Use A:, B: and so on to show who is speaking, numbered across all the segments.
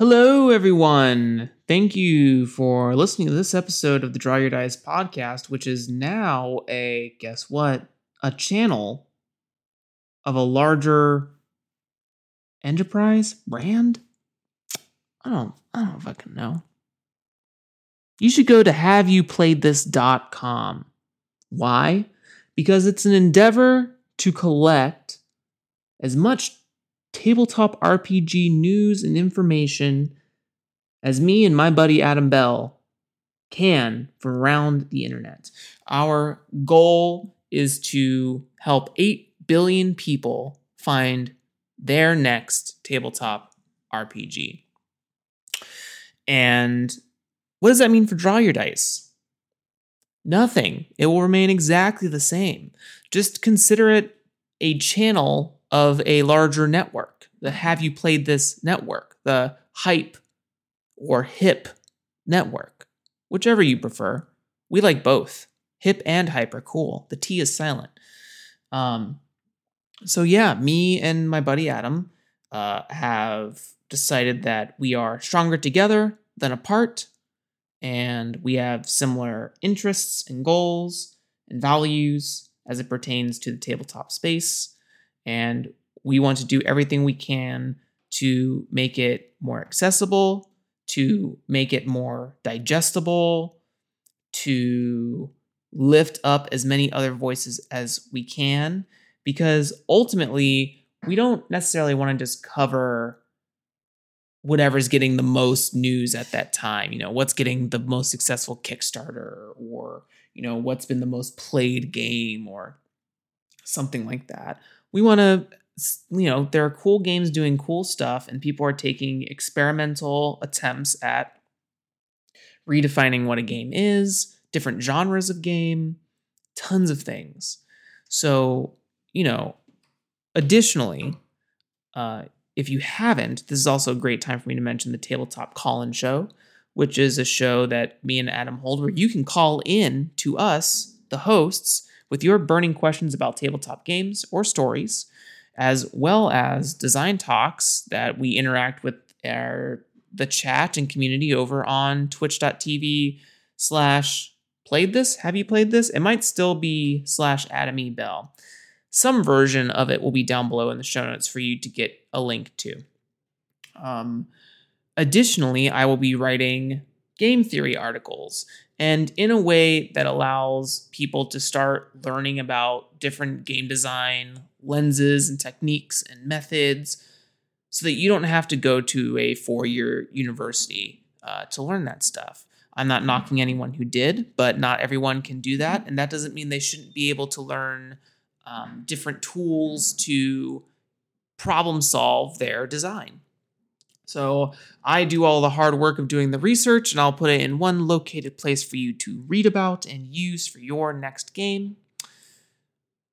A: Hello, everyone. Thank you for listening to this episode of the Draw Your Dice podcast, which is now a, guess what, a channel of a larger enterprise brand. I don't, I don't fucking know. You should go to haveyouplayedthis.com. Why? Because it's an endeavor to collect as much tabletop RPG news and information as me and my buddy Adam Bell can from around the internet. Our goal is to help 8 billion people find their next tabletop RPG. And what does that mean for Draw Your Dice? Nothing. It will remain exactly the same. Just consider it a channel of a larger network. The Have You Played This network, the Hype or Hip network, whichever you prefer. We like both. Hip and Hype are cool. The T is silent. Um, so yeah, me and my buddy Adam uh, have decided that we are stronger together than apart, and we have similar interests and goals and values as it pertains to the tabletop space. And we want to do everything we can to make it more accessible, to make it more digestible, to lift up as many other voices as we can, because ultimately, we don't necessarily want to just cover whatever's getting the most news at that time. You know, what's getting the most successful Kickstarter or, you know, what's been the most played game or something like that. We want to you know, there are cool games doing cool stuff, and people are taking experimental attempts at redefining what a game is, different genres of game, tons of things. So, you know, additionally, uh, if you haven't, this is also a great time for me to mention the Tabletop Call In Show, which is a show that me and Adam hold where you can call in to us, the hosts, with your burning questions about tabletop games or stories as well as design talks that we interact with our the chat and community over on twitch.tv slash played this have you played this? It might still be slash e bell. Some version of it will be down below in the show notes for you to get a link to. Um, additionally i will be writing game theory articles and in a way that allows people to start learning about different game design lenses and techniques and methods so that you don't have to go to a four year university uh, to learn that stuff. I'm not knocking anyone who did, but not everyone can do that. And that doesn't mean they shouldn't be able to learn um, different tools to problem solve their design. So I do all the hard work of doing the research, and I'll put it in one located place for you to read about and use for your next game.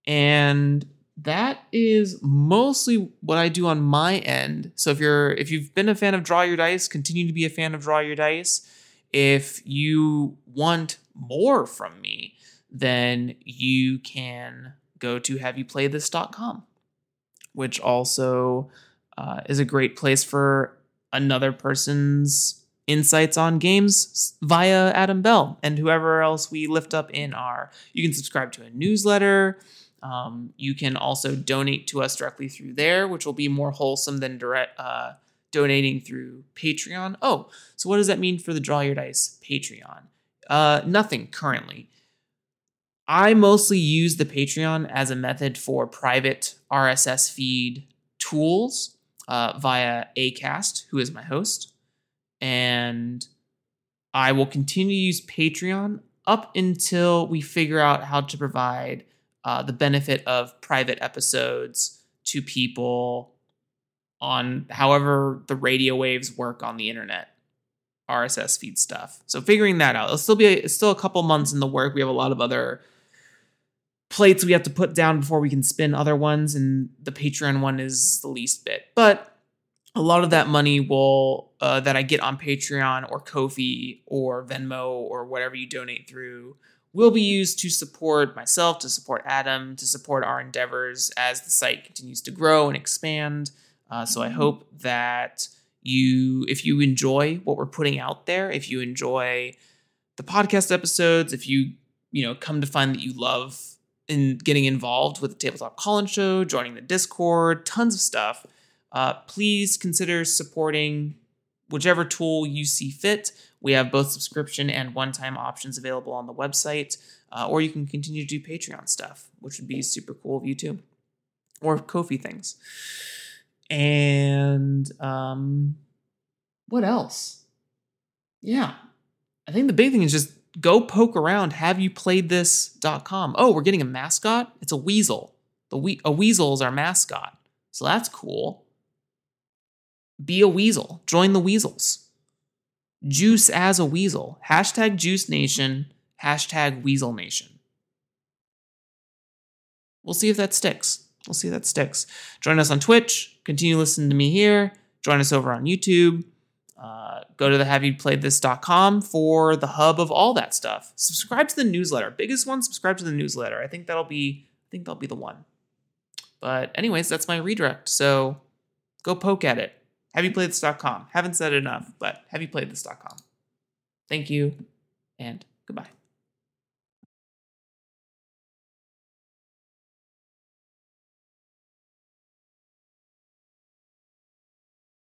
A: And that is mostly what I do on my end. So if you're if you've been a fan of Draw Your Dice, continue to be a fan of Draw Your Dice. If you want more from me, then you can go to haveyouplayedthis.com, which also uh, is a great place for another person's insights on games via Adam Bell and whoever else we lift up in our. You can subscribe to a newsletter. Um, you can also donate to us directly through there, which will be more wholesome than direct uh, donating through Patreon. Oh, so what does that mean for the Draw Your Dice Patreon? Uh, nothing currently. I mostly use the Patreon as a method for private RSS feed tools uh, via Acast, who is my host, and I will continue to use Patreon up until we figure out how to provide uh, the benefit of private episodes to people on however the radio waves work on the internet. RSS feed stuff. So figuring that out. It'll still be a, it's still a couple months in the work. We have a lot of other plates we have to put down before we can spin other ones, and the Patreon one is the least bit. But a lot of that money will uh, that I get on Patreon or Ko-fi or Venmo or whatever you donate through will be used to support myself, to support Adam, to support our endeavors as the site continues to grow and expand. Uh, so I hope that you, if you enjoy what we're putting out there, if you enjoy the podcast episodes, if you you know come to find that you love in getting involved with the Tabletop Call-In Show, joining the Discord, tons of stuff. Uh, please consider supporting whichever tool you see fit. We have both subscription and one-time options available on the website, uh, or you can continue to do Patreon stuff, which would be super cool of you too, or Ko-fi things. And um, what else? Yeah, I think the big thing is just go poke around. Have you played this.com? Oh, we're getting a mascot. It's a weasel. The we- a weasel is our mascot, so that's cool. Be a weasel. Join the weasels. Juice as a weasel. Hashtag Juice Nation. Hashtag Weasel Nation. We'll see if that sticks. We'll see if that sticks. Join us on Twitch. Continue listening to me here. Join us over on YouTube. Uh, go to the haveyouplayedthis.com for the hub of all that stuff. Subscribe to the newsletter. Biggest one, subscribe to the newsletter. I think that'll be I think that'll be the one. But anyways, that's my redirect. So go poke at it. Haveyouplayedthis.com. Haven't said enough, but haveyouplayedthis.com. Thank you and goodbye.